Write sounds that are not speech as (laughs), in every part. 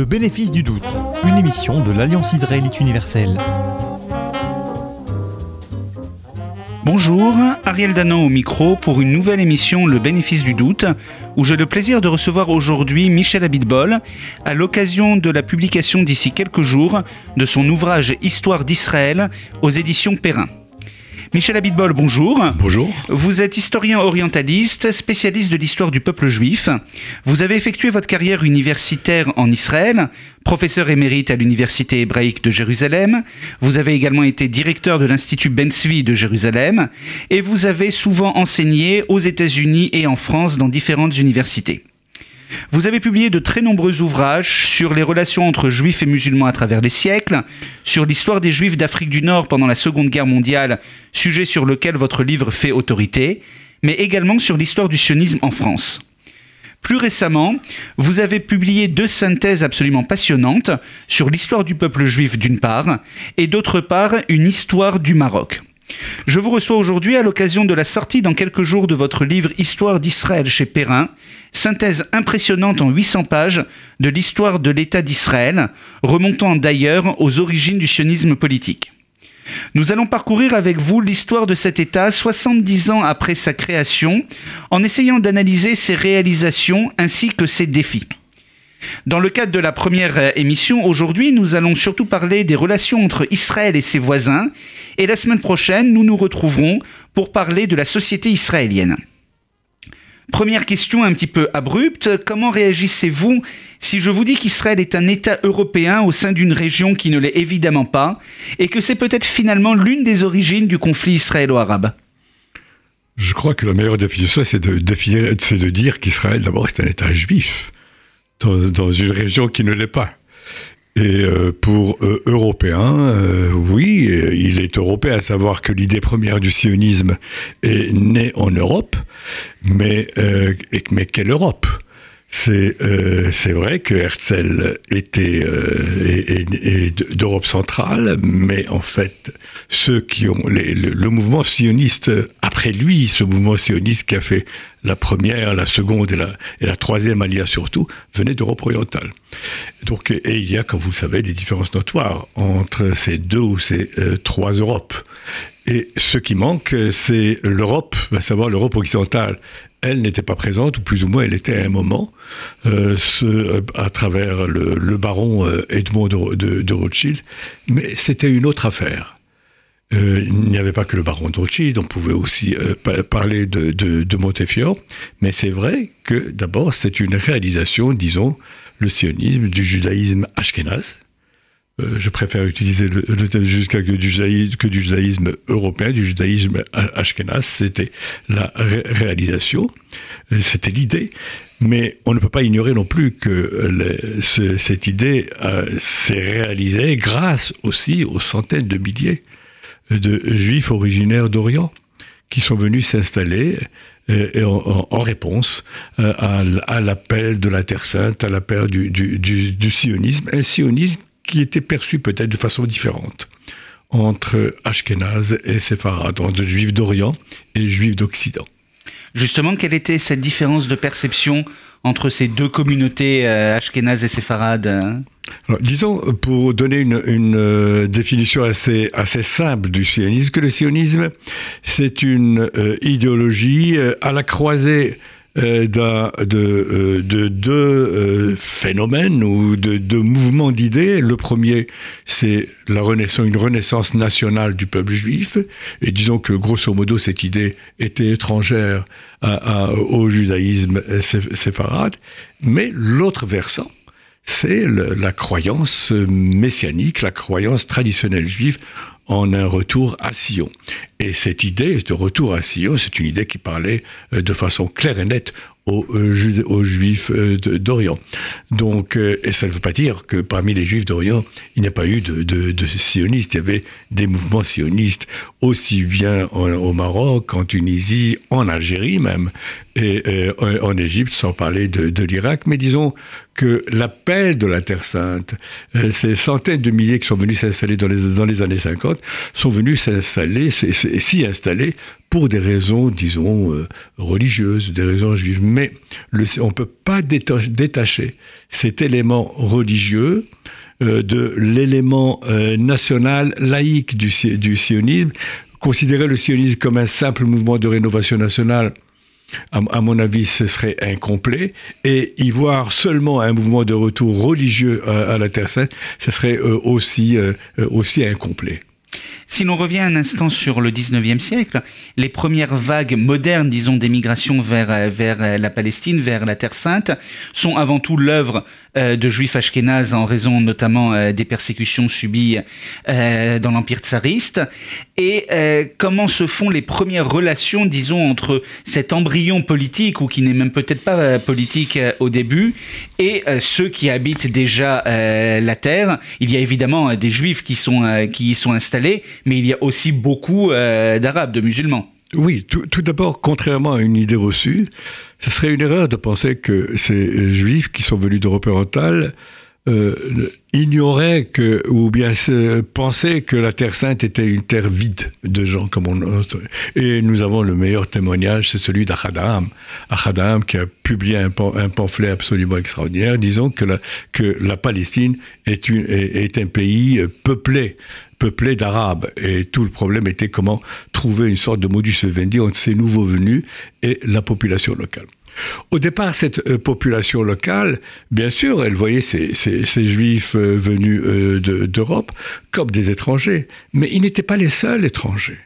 Le bénéfice du doute, une émission de l'Alliance israélite universelle. Bonjour, Ariel Danan au micro pour une nouvelle émission Le bénéfice du doute, où j'ai le plaisir de recevoir aujourd'hui Michel Abitbol à l'occasion de la publication d'ici quelques jours de son ouvrage Histoire d'Israël aux éditions Perrin. Michel Abitbol, bonjour. Bonjour. Vous êtes historien orientaliste, spécialiste de l'histoire du peuple juif. Vous avez effectué votre carrière universitaire en Israël, professeur émérite à l'Université hébraïque de Jérusalem. Vous avez également été directeur de l'Institut Ben Tzvi de Jérusalem. Et vous avez souvent enseigné aux États-Unis et en France dans différentes universités. Vous avez publié de très nombreux ouvrages sur les relations entre juifs et musulmans à travers les siècles, sur l'histoire des juifs d'Afrique du Nord pendant la Seconde Guerre mondiale, sujet sur lequel votre livre fait autorité, mais également sur l'histoire du sionisme en France. Plus récemment, vous avez publié deux synthèses absolument passionnantes sur l'histoire du peuple juif d'une part, et d'autre part une histoire du Maroc. Je vous reçois aujourd'hui à l'occasion de la sortie dans quelques jours de votre livre Histoire d'Israël chez Perrin, synthèse impressionnante en 800 pages de l'histoire de l'État d'Israël, remontant d'ailleurs aux origines du sionisme politique. Nous allons parcourir avec vous l'histoire de cet État 70 ans après sa création, en essayant d'analyser ses réalisations ainsi que ses défis. Dans le cadre de la première émission, aujourd'hui, nous allons surtout parler des relations entre Israël et ses voisins, et la semaine prochaine, nous nous retrouverons pour parler de la société israélienne. Première question un petit peu abrupte, comment réagissez-vous si je vous dis qu'Israël est un État européen au sein d'une région qui ne l'est évidemment pas, et que c'est peut-être finalement l'une des origines du conflit israélo-arabe? Je crois que la meilleure définition, c'est de, de, dire qu'Israël, d'abord, est un État juif, dans, une région qui ne l'est pas. Et euh, pour euh, Européens, euh, oui, il est européen, à savoir que l'idée première du sionisme est née en Europe, mais, mais quelle Europe? C'est vrai que Herzl était d'Europe centrale, mais en fait, ceux qui ont le, mouvement sioniste après lui, ce mouvement sioniste qui a fait la première, la seconde et la, et la troisième alia surtout, venaient d'Europe orientale. Donc, et il y a, comme vous le savez, des différences notoires entre ces deux ou ces euh, trois Europes. Et ce qui manque, c'est l'Europe, à savoir l'Europe occidentale. Elle n'était pas présente, ou plus ou moins elle était à un moment, euh, ce, à travers le, baron euh, Edmond de Rothschild, mais c'était une autre affaire. Euh, il n'y avait pas que le baron de Rothschild, on pouvait aussi euh, parler de, Montefiore, mais c'est vrai que d'abord c'est une réalisation, disons, le sionisme du judaïsme ashkénaze. Euh, je préfère utiliser le, le terme jusqu'à que, du judaïsme, européen, du judaïsme ashkénaze, c'était la ré réalisation, c'était l'idée. Mais on ne peut pas ignorer non plus que cette idée s'est réalisée grâce aussi aux centaines de milliers de juifs originaires d'Orient qui sont venus s'installer euh, en, réponse euh, à, l'appel de la Terre Sainte, à l'appel du, sionisme, un sionisme qui était perçu peut-être de façon différente entre Ashkenaz et Séfarad, entre juifs d'Orient et juifs d'Occident. Justement, quelle était cette différence de perception entre ces deux communautés, euh, Ashkenaz et Séfarad hein alors, disons, pour donner une, euh, définition assez, simple du sionisme, que le sionisme, c'est une euh, idéologie euh, à la croisée euh, de, de, de, deux phénomènes ou de deux mouvements d'idées. Le premier, c'est la renaissance, une renaissance nationale du peuple juif. Et disons que, grosso modo, cette idée était étrangère au judaïsme séfarade. Mais l'autre versant, c'est la croyance messianique, la croyance traditionnelle juive en un retour à Sion. Et cette idée de retour à Sion, c'est une idée qui parlait euh, de façon claire et nette aux, euh, aux juifs euh, d'Orient. Donc, et ça ne veut pas dire que parmi les juifs d'Orient, il n'y a pas eu de, sionistes. Il y avait des mouvements sionistes aussi bien au Maroc, en Tunisie, en Algérie même, et, en Égypte, sans parler de, l'Irak. Mais disons que l'appel de la Terre Sainte, euh, ces centaines de milliers qui sont venus s'installer dans les, années 50, sont venus s'installer, s'y installer pour des raisons, disons, euh, religieuses, des raisons juives. Mais on ne peut pas détacher cet élément religieux euh, de l'élément euh, national laïque du, sionisme. Considérer le sionisme comme un simple mouvement de rénovation nationale, à, mon avis, ce serait incomplet. Et y voir seulement un mouvement de retour religieux à, la Terre Sainte, ce serait aussi, aussi incomplet. Si l'on revient un instant sur le 19e siècle, les premières vagues modernes, disons, d'émigration vers, euh, vers euh, la Palestine, vers la Terre Sainte, sont avant tout l'œuvre euh, de juifs ashkénazes en raison notamment des persécutions subies dans l'Empire tsariste. Et comment se font les premières relations, disons, entre cet embryon politique, ou qui n'est même peut-être pas politique au début, et ceux qui habitent déjà la Terre? Il y a évidemment des juifs qui, sont, qui y sont installés, mais il y a aussi beaucoup euh, d'Arabes, de musulmans. Oui, tout, d'abord, contrairement à une idée reçue, ce serait une erreur de penser que ces juifs qui sont venus d'Europe orientale euh, ignoraient que, ou bien pensaient que la Terre Sainte était une terre vide de gens comme on. Et nous avons le meilleur témoignage, c'est celui d'Achadam. Achadam qui a publié un, pamphlet absolument extraordinaire, disons que la, Palestine est, un pays peuplé peuplé d'Arabes. Et tout le problème était comment trouver une sorte de modus vivendi entre ces nouveaux venus et la population locale. Au départ, cette euh, population locale, bien sûr, elle voyait ces, juifs euh, venus euh, d'Europe comme des étrangers, mais ils n'étaient pas les seuls étrangers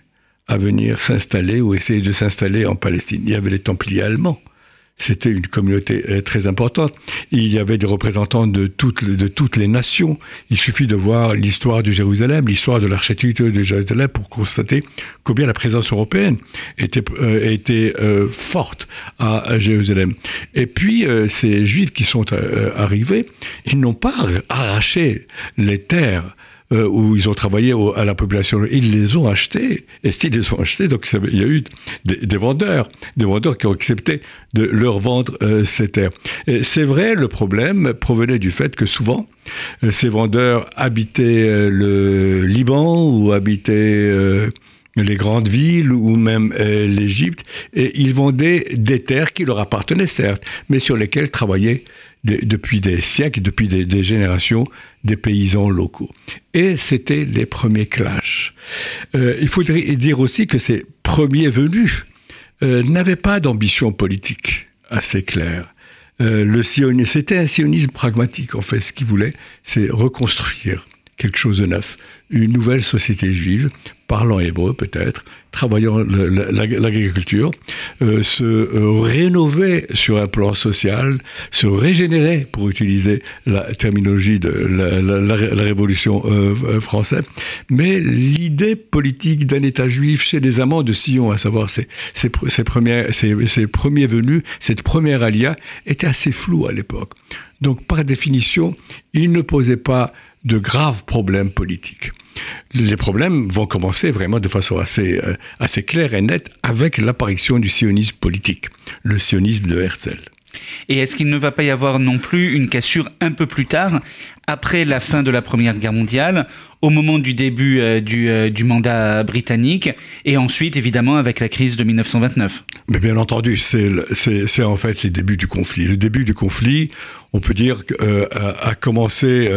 à venir s'installer ou essayer de s'installer en Palestine. Il y avait les Templiers allemands c'était une communauté euh, très importante. Il y avait des représentants de toutes, de toutes les nations. Il suffit de voir l'histoire de Jérusalem, l'histoire de l'architecture de Jérusalem pour constater combien la présence européenne était, euh, euh, forte à, Jérusalem. Et puis, ces juifs qui sont arrivés, ils n'ont pas arraché les terres euh, où ils ont travaillé à la population. Ils les ont achetés. Et s'ils les ont achetés, donc il y a eu des, vendeurs, des vendeurs qui ont accepté de leur vendre euh, ces terres. C'est vrai, le problème provenait du fait que souvent, euh, ces vendeurs habitaient le Liban ou habitaient les grandes villes ou même l'Égypte, et ils vendaient des terres qui leur appartenaient certes, mais sur lesquelles travaillaient depuis des siècles, depuis des, générations, des paysans locaux. Et c'était les premiers clashs. Euh, il faudrait dire aussi que ces premiers venus euh, n'avaient pas d'ambition politique assez claire. Euh, le c'était un sionisme pragmatique, en fait. Ce qu'ils voulaient, c'est reconstruire quelque chose de neuf, une nouvelle société juive, parlant hébreu peut-être, travaillant l'agriculture, euh, se euh, rénover sur un plan social, se régénérer, pour utiliser la terminologie de la, révolution euh, française. Mais l'idée politique d'un État juif chez les amants de Sion, à savoir ses, ses, premiers venus, cette première alia, était assez floue à l'époque. Donc par définition, il ne posait pas de graves problèmes politiques. Les problèmes vont commencer vraiment de façon assez, euh, assez claire et nette avec l'apparition du sionisme politique, le sionisme de Herzl. Et est-ce qu'il ne va pas y avoir non plus une cassure un peu plus tard, après la fin de la Première Guerre mondiale, au moment du début euh, du, euh, du, mandat britannique, et ensuite évidemment avec la crise de 1929 Mais bien entendu, c'est en fait les débuts du conflit. Le début du conflit, on peut dire, euh, a, commencé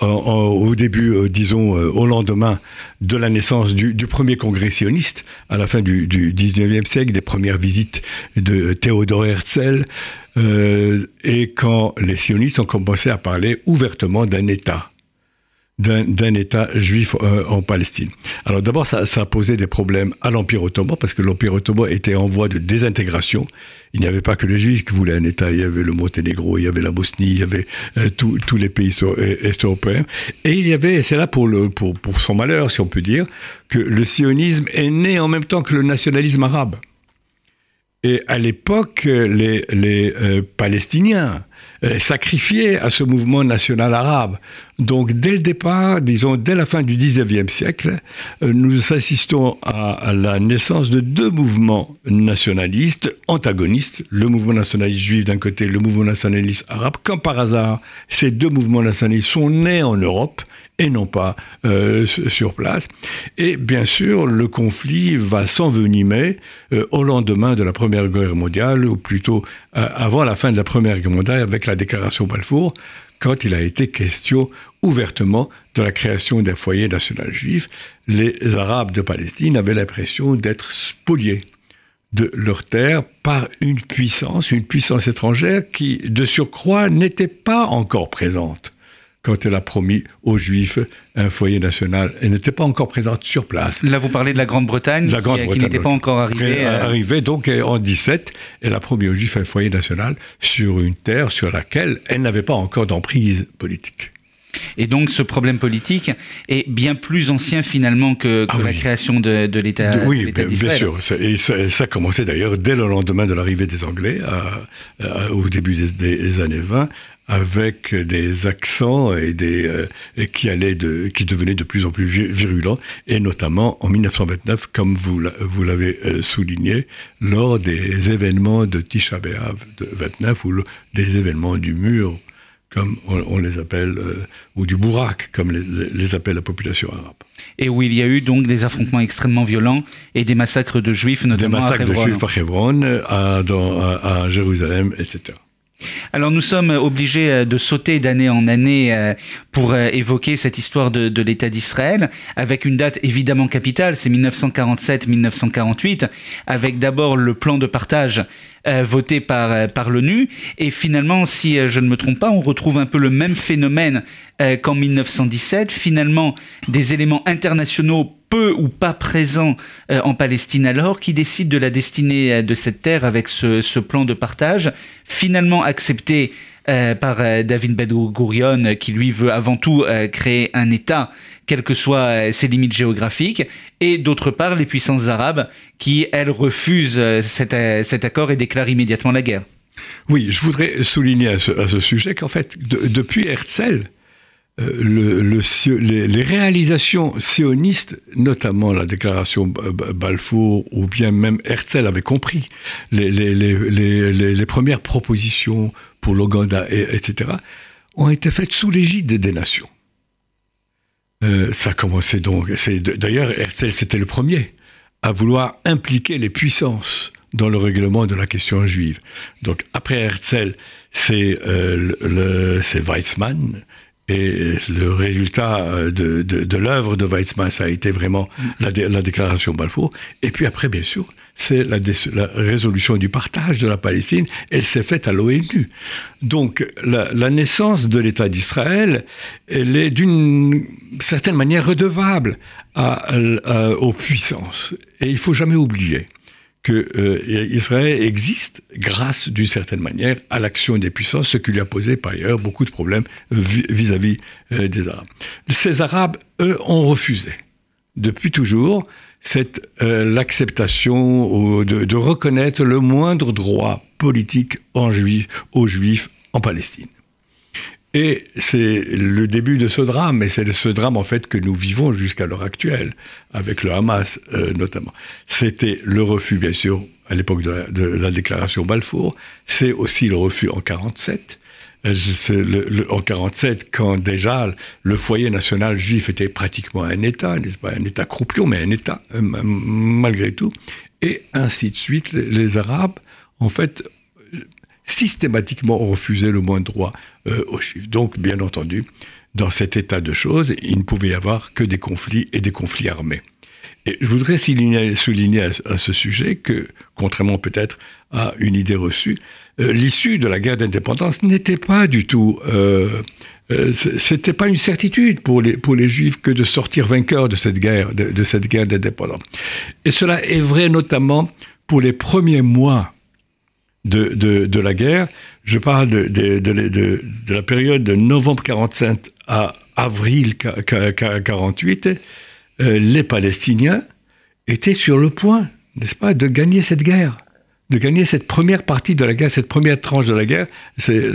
au début, disons, au lendemain de la naissance du, premier congrès sioniste, à la fin du, du 19e siècle, des premières visites de Théodore Herzl, et quand les sionistes ont commencé à parler ouvertement d'un État d'un État juif euh, en Palestine. Alors d'abord, ça, ça, a posé des problèmes à l'Empire ottoman, parce que l'Empire ottoman était en voie de désintégration. Il n'y avait pas que les juifs qui voulaient un État, il y avait le Monténégro, il y avait la Bosnie, il y avait euh, tous les pays est-européens. Et il y avait, c'est là pour, son malheur, si on peut dire, que le sionisme est né en même temps que le nationalisme arabe. Et à l'époque, les, les euh, Palestiniens euh, sacrifié à ce mouvement national arabe. Donc dès le départ, disons dès la fin du XIXe siècle, euh, nous assistons à, la naissance de deux mouvements nationalistes antagonistes, le mouvement nationaliste juif d'un côté, le mouvement nationaliste arabe. Comme par hasard, ces deux mouvements nationalistes sont nés en Europe et non pas euh, sur place. Et bien sûr, le conflit va s'envenimer euh, au lendemain de la Première Guerre mondiale, ou plutôt euh, avant la fin de la Première Guerre mondiale, avec la déclaration Balfour, quand il a été question ouvertement de la création d'un foyer national juif. Les Arabes de Palestine avaient l'impression d'être spoliés de leurs terres par une puissance, une puissance étrangère qui, de surcroît, n'était pas encore présente quand elle a promis aux Juifs un foyer national. Elle n'était pas encore présente sur place. Là, vous parlez de la Grande-Bretagne, qui, n'était pas encore arrivée. Euh... Arrivée donc en 17, elle a promis aux Juifs un foyer national sur une terre sur laquelle elle n'avait pas encore d'emprise politique. Et donc ce problème politique est bien plus ancien finalement que, ah la création de, de l'État Oui, bien, bien, sûr. Et ça, commencé d'ailleurs dès le lendemain de l'arrivée des Anglais, au début des, des, années 20, avec des accents et des euh, qui allaient de qui devenaient de plus en plus virulents et notamment en 1929 comme vous vous l'avez euh, souligné lors des événements de Tisha B'av de 29 ou des événements du mur comme on, les appelle, euh, ou du Bourak, comme les, appelle la population arabe. Et où il y a eu donc des affrontements extrêmement violents et des massacres de juifs, notamment des massacres de juifs à Hebron, à Jérusalem, etc. Alors nous sommes obligés euh, de sauter d'année en année euh, pour euh, évoquer cette histoire de, l'État d'Israël, avec une date évidemment capitale, c'est 1947-1948, avec d'abord le plan de partage voté par, par l'ONU, et finalement, si je ne me trompe pas, on retrouve un peu le même phénomène qu'en 1917, finalement des éléments internationaux peu ou pas présent euh, en Palestine alors, qui décide de la destinée euh, de cette terre avec ce, plan de partage, finalement accepté euh, par David Ben Gurion, qui lui veut avant tout créer un État, quelles que soient ses limites géographiques, et d'autre part les puissances arabes, qui, elles, refusent cet, accord et déclarent immédiatement la guerre. Oui, je voudrais souligner à ce, sujet qu'en fait, depuis Herzl, euh, le, les, réalisations sionistes, notamment la déclaration Balfour, ou bien même Herzl avait compris les, premières propositions pour l'Ouganda, etc., ont été faites sous l'égide des nations. Euh, ça a donc. D'ailleurs, Herzl, c'était le premier à vouloir impliquer les puissances dans le règlement de la question juive. Donc, après Herzl, c'est euh, Weizmann et le résultat euh, de, de, l'œuvre de Weizmann, ça a été vraiment la, la déclaration Balfour. Et puis après, bien sûr, c'est la, la, résolution du partage de la Palestine. Elle s'est faite à l'ONU. Donc la, la, naissance de l'État d'Israël, elle est d'une certaine manière redevable à, aux puissances. Et il faut jamais oublier que euh, Israël existe grâce, d'une certaine manière, à l'action des puissances, ce qui lui a posé par ailleurs beaucoup de problèmes vis-à-vis euh, des Arabes. Ces Arabes, eux, ont refusé depuis toujours euh, l'acceptation de, reconnaître le moindre droit politique aux Juifs en Palestine. Et c'est le début de ce drame, et c'est ce drame en fait que nous vivons jusqu'à l'heure actuelle, avec le Hamas euh, notamment. C'était le refus, bien sûr, à l'époque de, la déclaration Balfour, c'est aussi le refus en 47. Euh, le, en 47, quand déjà le foyer national juif était pratiquement un État, n'est-ce pas un État croupion, mais un État euh, malgré tout, et ainsi de suite, les, les Arabes, en fait, systématiquement ont refusé le moins de droit euh. Donc, bien entendu, dans cet état de choses, il ne pouvait y avoir que des conflits et des conflits armés. Et je voudrais souligner, à, ce sujet que, contrairement peut-être à une idée reçue, euh, l'issue de la guerre d'indépendance n'était pas du tout... Euh, euh, c'était pas une certitude pour les, pour les Juifs que de sortir vainqueurs de cette guerre, de cette guerre d'indépendance. Et cela est vrai notamment pour les premiers mois de, de, la guerre. Je parle de, de, la période de novembre 45 à avril 48. Euh, les Palestiniens étaient sur le point, n'est-ce pas, de gagner cette guerre, de gagner cette première partie de la guerre, cette première tranche de la guerre. C'est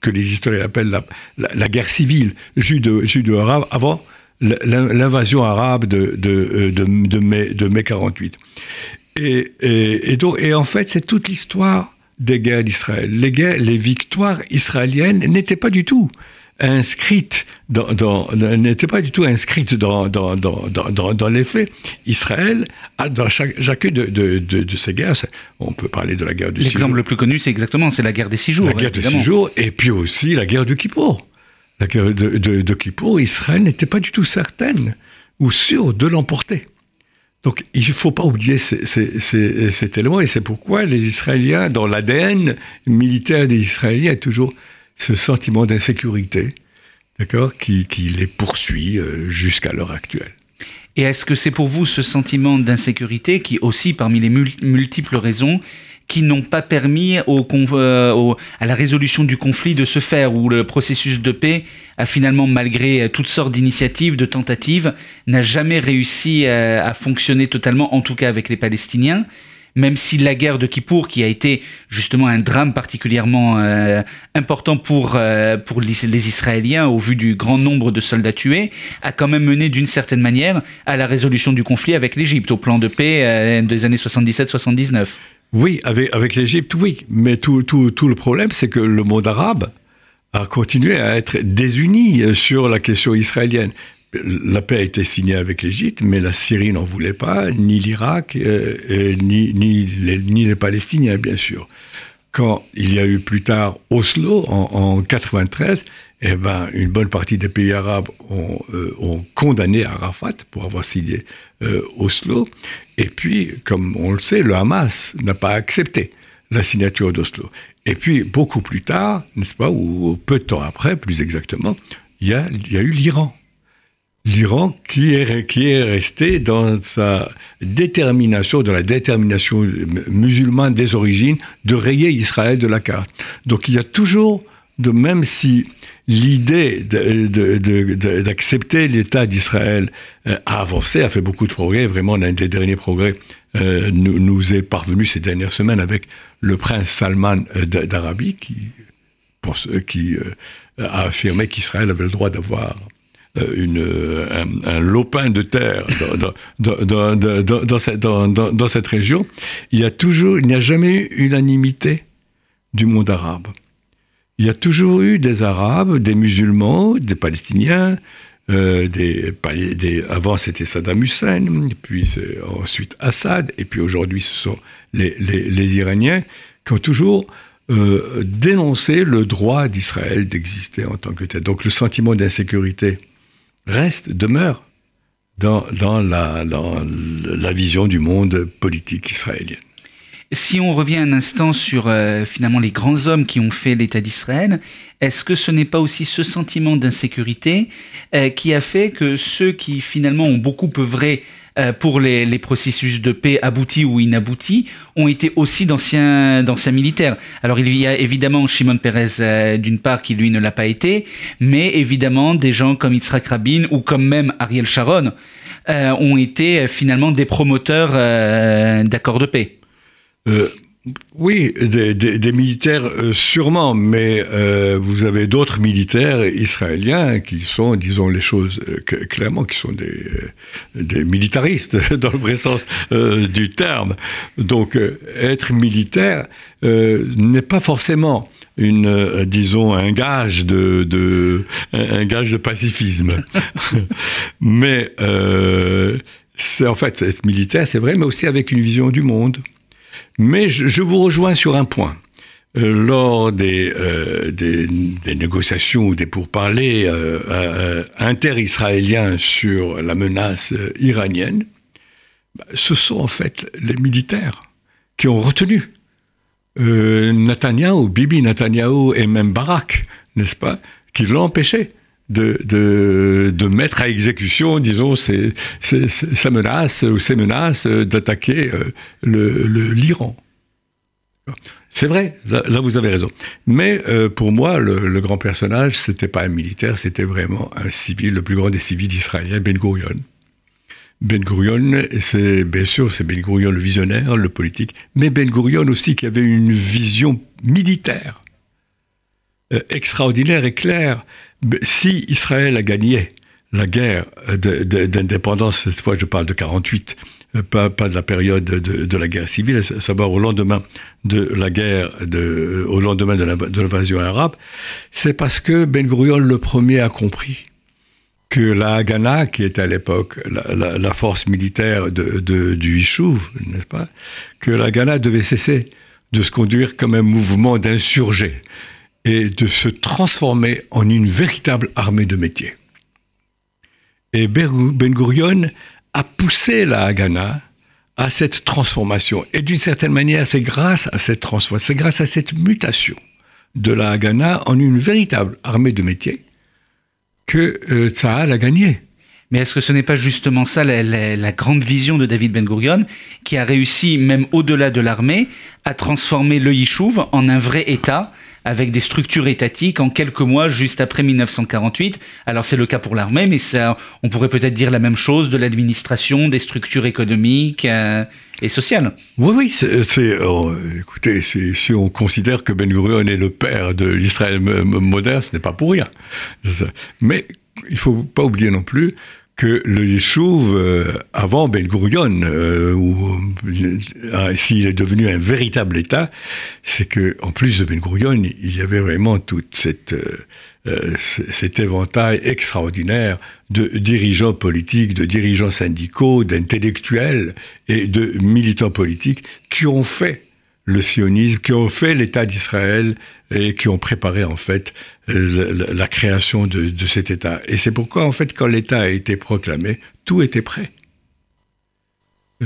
que les historiens appellent la, guerre civile judo-arabe avant l'invasion arabe de, de, de, mai, de mai 48. Et, et, donc, et en fait, c'est toute l'histoire des guerres d'Israël. Les, guerres, les victoires israéliennes n'étaient pas du tout inscrite dans, pas du tout inscrite dans, dans, dans, dans, les faits. Israël a dans chaque, chacune de, de, de, ces guerres, on peut parler de la guerre du L'exemple le plus connu, c'est exactement, c'est la guerre des six jours. La guerre des six jours, et puis aussi la guerre de Kippour. La guerre de, de, de Kippour, Israël n'était pas du tout certaine ou sûre de l'emporter. Donc il ne faut pas oublier cet élément, et c'est pourquoi les Israéliens, dans l'ADN militaire des Israéliens, est toujours ce sentiment d'insécurité, d'accord, qui, les poursuit euh, jusqu'à l'heure actuelle. Et est-ce que c'est pour vous ce sentiment d'insécurité qui aussi, parmi les multiples raisons, qui n'ont pas permis euh, à la résolution du conflit de se faire, où le processus de paix a finalement, malgré toutes sortes d'initiatives, de tentatives, n'a jamais réussi euh, à fonctionner totalement, en tout cas avec les Palestiniens même si la guerre de Kippour, qui a été justement un drame particulièrement euh, important pour, les Israéliens au vu du grand nombre de soldats tués, a quand même mené d'une certaine manière à la résolution du conflit avec l'Égypte, au plan de paix des années 77-79. Oui, avec, l'Égypte, oui. Mais tout, tout, tout le problème, c'est que le monde arabe a continué à être désuni sur la question israélienne la paix a été signée avec l'Égypte, mais la Syrie n'en voulait pas, ni l'Irak, euh, ni, ni, les, Palestiniens, bien sûr. Quand il y a eu plus tard Oslo, en, 1993, eh ben, une bonne partie des pays arabes ont, euh, condamné Arafat pour avoir signé euh, Oslo. Et puis, comme on le sait, le Hamas n'a pas accepté la signature d'Oslo. Et puis, beaucoup plus tard, n'est-ce pas, ou peu de temps après, plus exactement, il y a, eu l'Iran l'Iran qui est, qui est resté dans sa détermination, dans la détermination musulmane des origines, de rayer Israël de la carte. Donc il y a toujours, même si l'idée d'accepter l'État d'Israël euh, a avancé, a fait beaucoup de progrès, vraiment l'un des derniers progrès euh, nous, est parvenu ces dernières semaines avec le prince Salman euh, d'Arabie qui, a affirmé qu'Israël avait le droit d'avoir un, lopin de terre dans, cette région, il y a toujours, il n'y a jamais eu unanimité du monde arabe. Il y a toujours eu des Arabes, des musulmans, des Palestiniens, euh, avant c'était Saddam Hussein, puis ensuite Assad, et puis aujourd'hui ce sont les, Iraniens qui ont toujours euh, dénoncé le droit d'Israël d'exister en tant que tel. Donc le sentiment d'insécurité reste, demeure dans la vision du monde politique israélien. Si on revient un instant sur euh, finalement les grands hommes qui ont fait l'État d'Israël, est-ce que ce n'est pas aussi ce sentiment d'insécurité euh, qui a fait que ceux qui finalement ont beaucoup œuvré euh, pour les, processus de paix aboutis ou inaboutis ont été aussi d'anciens militaires? Alors il y a évidemment Shimon Peres euh, d'une part qui lui ne l'a pas été, mais évidemment des gens comme Yitzhak Rabin ou comme même Ariel Sharon ont été finalement des promoteurs d'accords de paix. Oui, des, militaires euh, sûrement, mais euh, vous avez d'autres militaires israéliens qui sont, disons les choses euh, clairement, qui sont des, des militaristes (laughs) dans le vrai sens du terme. Donc être militaire n'est pas forcément une, disons, un gage de, de, un gage de pacifisme. (laughs) mais c'est en fait être militaire, c'est vrai, mais aussi avec une vision du monde. Mais je, vous rejoins sur un point. Euh, lors des, euh, des, négociations ou des pourparlers euh, inter-israéliens sur la menace iranienne, bah, ce sont en fait les militaires qui ont retenu Netanyahou, Bibi Netanyahou et même Barak, n'est-ce pas, qui l'ont empêché de, de, mettre à exécution, disons, ces, sa menace ou ces menaces d'attaquer euh, l'Iran. C'est vrai, là, vous avez raison. Mais euh, pour moi, le, grand personnage, c'était pas un militaire, c'était vraiment un civil, le plus grand des civils israéliens, Ben Gurion. Ben Gurion, c'est bien sûr, c'est Ben Gurion le visionnaire, le politique, mais Ben Gurion aussi qui avait une vision militaire extraordinaire et clair. Si Israël a gagné la guerre d'indépendance, cette fois je parle de 48, pas, pas de la période de, la guerre civile, à savoir au lendemain de la guerre, de, au lendemain de l'invasion arabe, c'est parce que Ben Gurion le premier a compris que la Haganah, qui était à l'époque la, force militaire du Yishuv, n'est-ce pas, que la Haganah devait cesser de se conduire comme un mouvement d'insurgés et de se transformer en une véritable armée de métier. Et Ben Gurion a poussé la Haganah à cette transformation. Et d'une certaine manière, c'est grâce à cette transformation, c'est grâce à cette mutation de la Haganah en une véritable armée de métier que euh, Tsahal a gagné. Mais est-ce que ce n'est pas justement ça la, grande vision de David Ben Gurion, qui a réussi, même au-delà de l'armée, à transformer le Yishuv en un vrai État avec des structures étatiques en quelques mois, juste après 1948. Alors c'est le cas pour l'armée, mais ça, on pourrait peut-être dire la même chose de l'administration, des structures économiques euh, et sociales. Oui, oui, c'est, oh, écoutez, si on considère que Ben Gurion est le père de l'Israël moderne, ce n'est pas pour rien. Mais il faut pas oublier non plus que le Yishuv, euh, avant Ben Gurion, euh, euh, s'il est devenu un véritable État, c'est que en plus de Ben Gurion, il y avait vraiment toute cette cet éventail extraordinaire de dirigeants politiques, de dirigeants syndicaux, d'intellectuels et de militants politiques qui ont fait le sionisme, qui ont fait l'État d'Israël et qui ont préparé en fait euh, la, création de, cet État. Et c'est pourquoi en fait quand l'État a été proclamé, tout était prêt.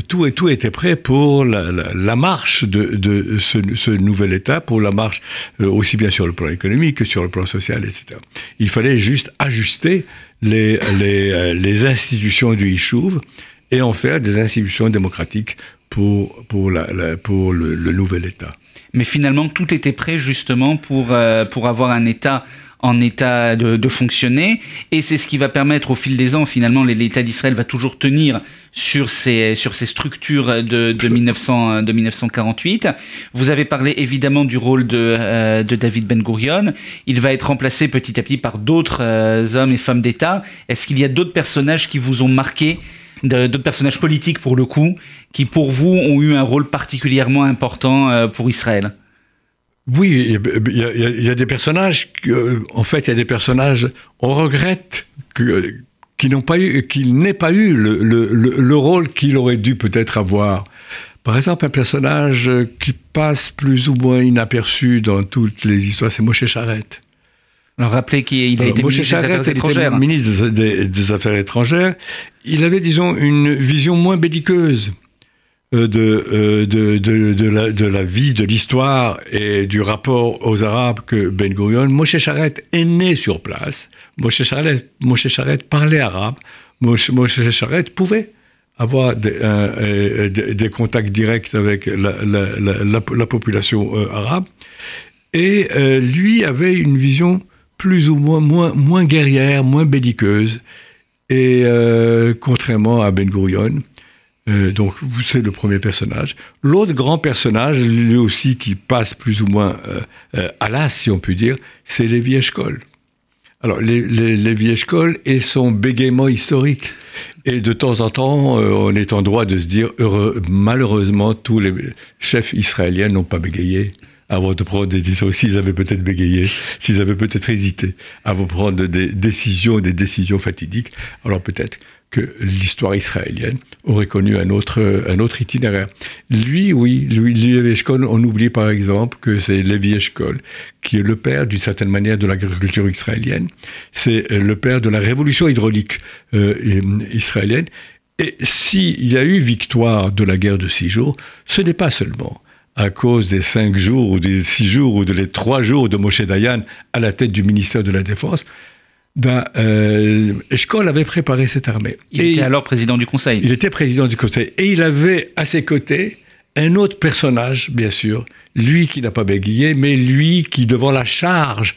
Tout, tout était prêt pour la, marche de, ce, nouvel État, pour la marche euh, aussi bien sur le plan économique que sur le plan social, etc. Il fallait juste ajuster les, euh, institutions du Yishuv et en faire des institutions démocratiques pour, pour, la, pour le, nouvel État. Mais finalement, tout était prêt justement pour, euh, pour avoir un État en état de, fonctionner. Et c'est ce qui va permettre au fil des ans, finalement, l'État d'Israël va toujours tenir sur ces, sur ces structures de, de, 1900, de 1948. Vous avez parlé évidemment du rôle de, euh, de David Ben Gurion. Il va être remplacé petit à petit par d'autres euh, hommes et femmes d'État. Est-ce qu'il y a d'autres personnages qui vous ont marqué d'autres personnages politiques pour le coup, qui pour vous ont eu un rôle particulièrement important euh, pour Israël Oui, il y, a des personnages, euh, en fait, il y a des personnages, on regrette que, qui n'ont pas eu, pas eu le, le, le rôle qu'il aurait dû peut-être avoir. Par exemple, un personnage qui passe plus ou moins inaperçu dans toutes les histoires, c'est Moshe Charette. Alors rappelez qu'il a été ministre des Affaires étrangères. ministre des, Affaires étrangères. Il avait, disons, une vision moins belliqueuse euh, euh, de, de, de, la, de, la, vie, de l'histoire et du rapport aux Arabes que Ben Gurion. Moshe Charette est né sur place. Moshe Charette, Moshe parlait arabe. Moshe, Moshe Charette pouvait avoir des, euh, des, contacts directs avec la, la, la population arabe. Et lui avait une vision plus ou moins, moins, guerrière, moins belliqueuse, et euh, contrairement à Ben Gurion. Euh, donc, c'est le premier personnage. L'autre grand personnage, lui aussi, qui passe plus ou moins euh, à l'as, si on peut dire, c'est Lévi Eshkol. Alors, Lévi Eshkol et son bégaiement historique. Et de temps en temps, on est en droit de se dire, heureux, malheureusement, tous les chefs israéliens n'ont pas bégayé avant de prendre des décisions, s'ils avaient peut-être bégayé, s'ils avaient peut-être hésité avant de prendre des décisions, des décisions fatidiques, alors peut-être que l'histoire israélienne aurait connu un autre, un autre itinéraire. Lui, oui, lui, Lévi on oublie par exemple que c'est Lévi Eshkol, qui est le père, d'une certaine manière, de l'agriculture israélienne. C'est le père de la révolution hydraulique euh, israélienne. Et s'il y a eu victoire de la guerre de six jours, ce n'est pas seulement à cause des cinq jours ou des six jours ou des trois jours de Moshe Dayan à la tête du ministère de la Défense, euh, avait préparé cette armée. Il était alors président du Conseil. Il était président du Conseil. Et il avait à ses côtés un autre personnage, bien sûr, lui qui n'a pas bégayé, mais lui qui, devant la charge,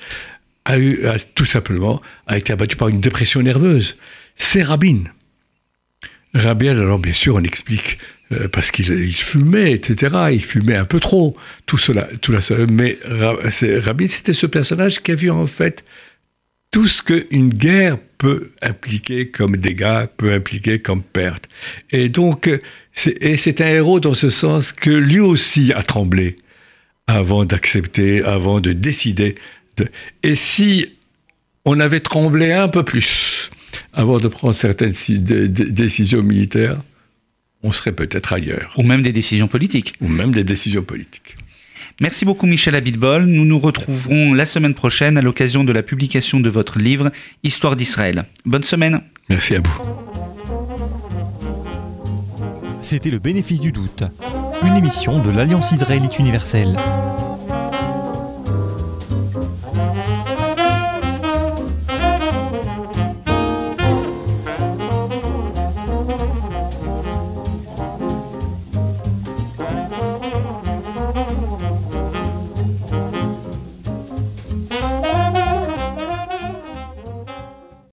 a eu, tout simplement, a été abattu par une dépression nerveuse. C'est Rabin. Rabin, alors bien sûr, on explique euh, parce qu'il fumait, etc. Il fumait un peu trop, tout cela. Tout cela. Mais Rabin, c'était ce personnage qui a vu en fait tout ce qu'une guerre peut impliquer comme dégâts, peut impliquer comme perte. Et donc, c'est un héros dans ce sens que lui aussi a tremblé avant d'accepter, avant de décider. De... Et si on avait tremblé un peu plus avant de prendre certaines décisions militaires, on serait peut-être ailleurs. Ou même des décisions politiques. Ou même des décisions politiques. Merci beaucoup Michel Abitbol. Nous nous retrouverons la semaine prochaine à l'occasion de la publication de votre livre Histoire d'Israël. Bonne semaine. Merci à vous. C'était le bénéfice du doute, une émission de l'Alliance israélite universelle.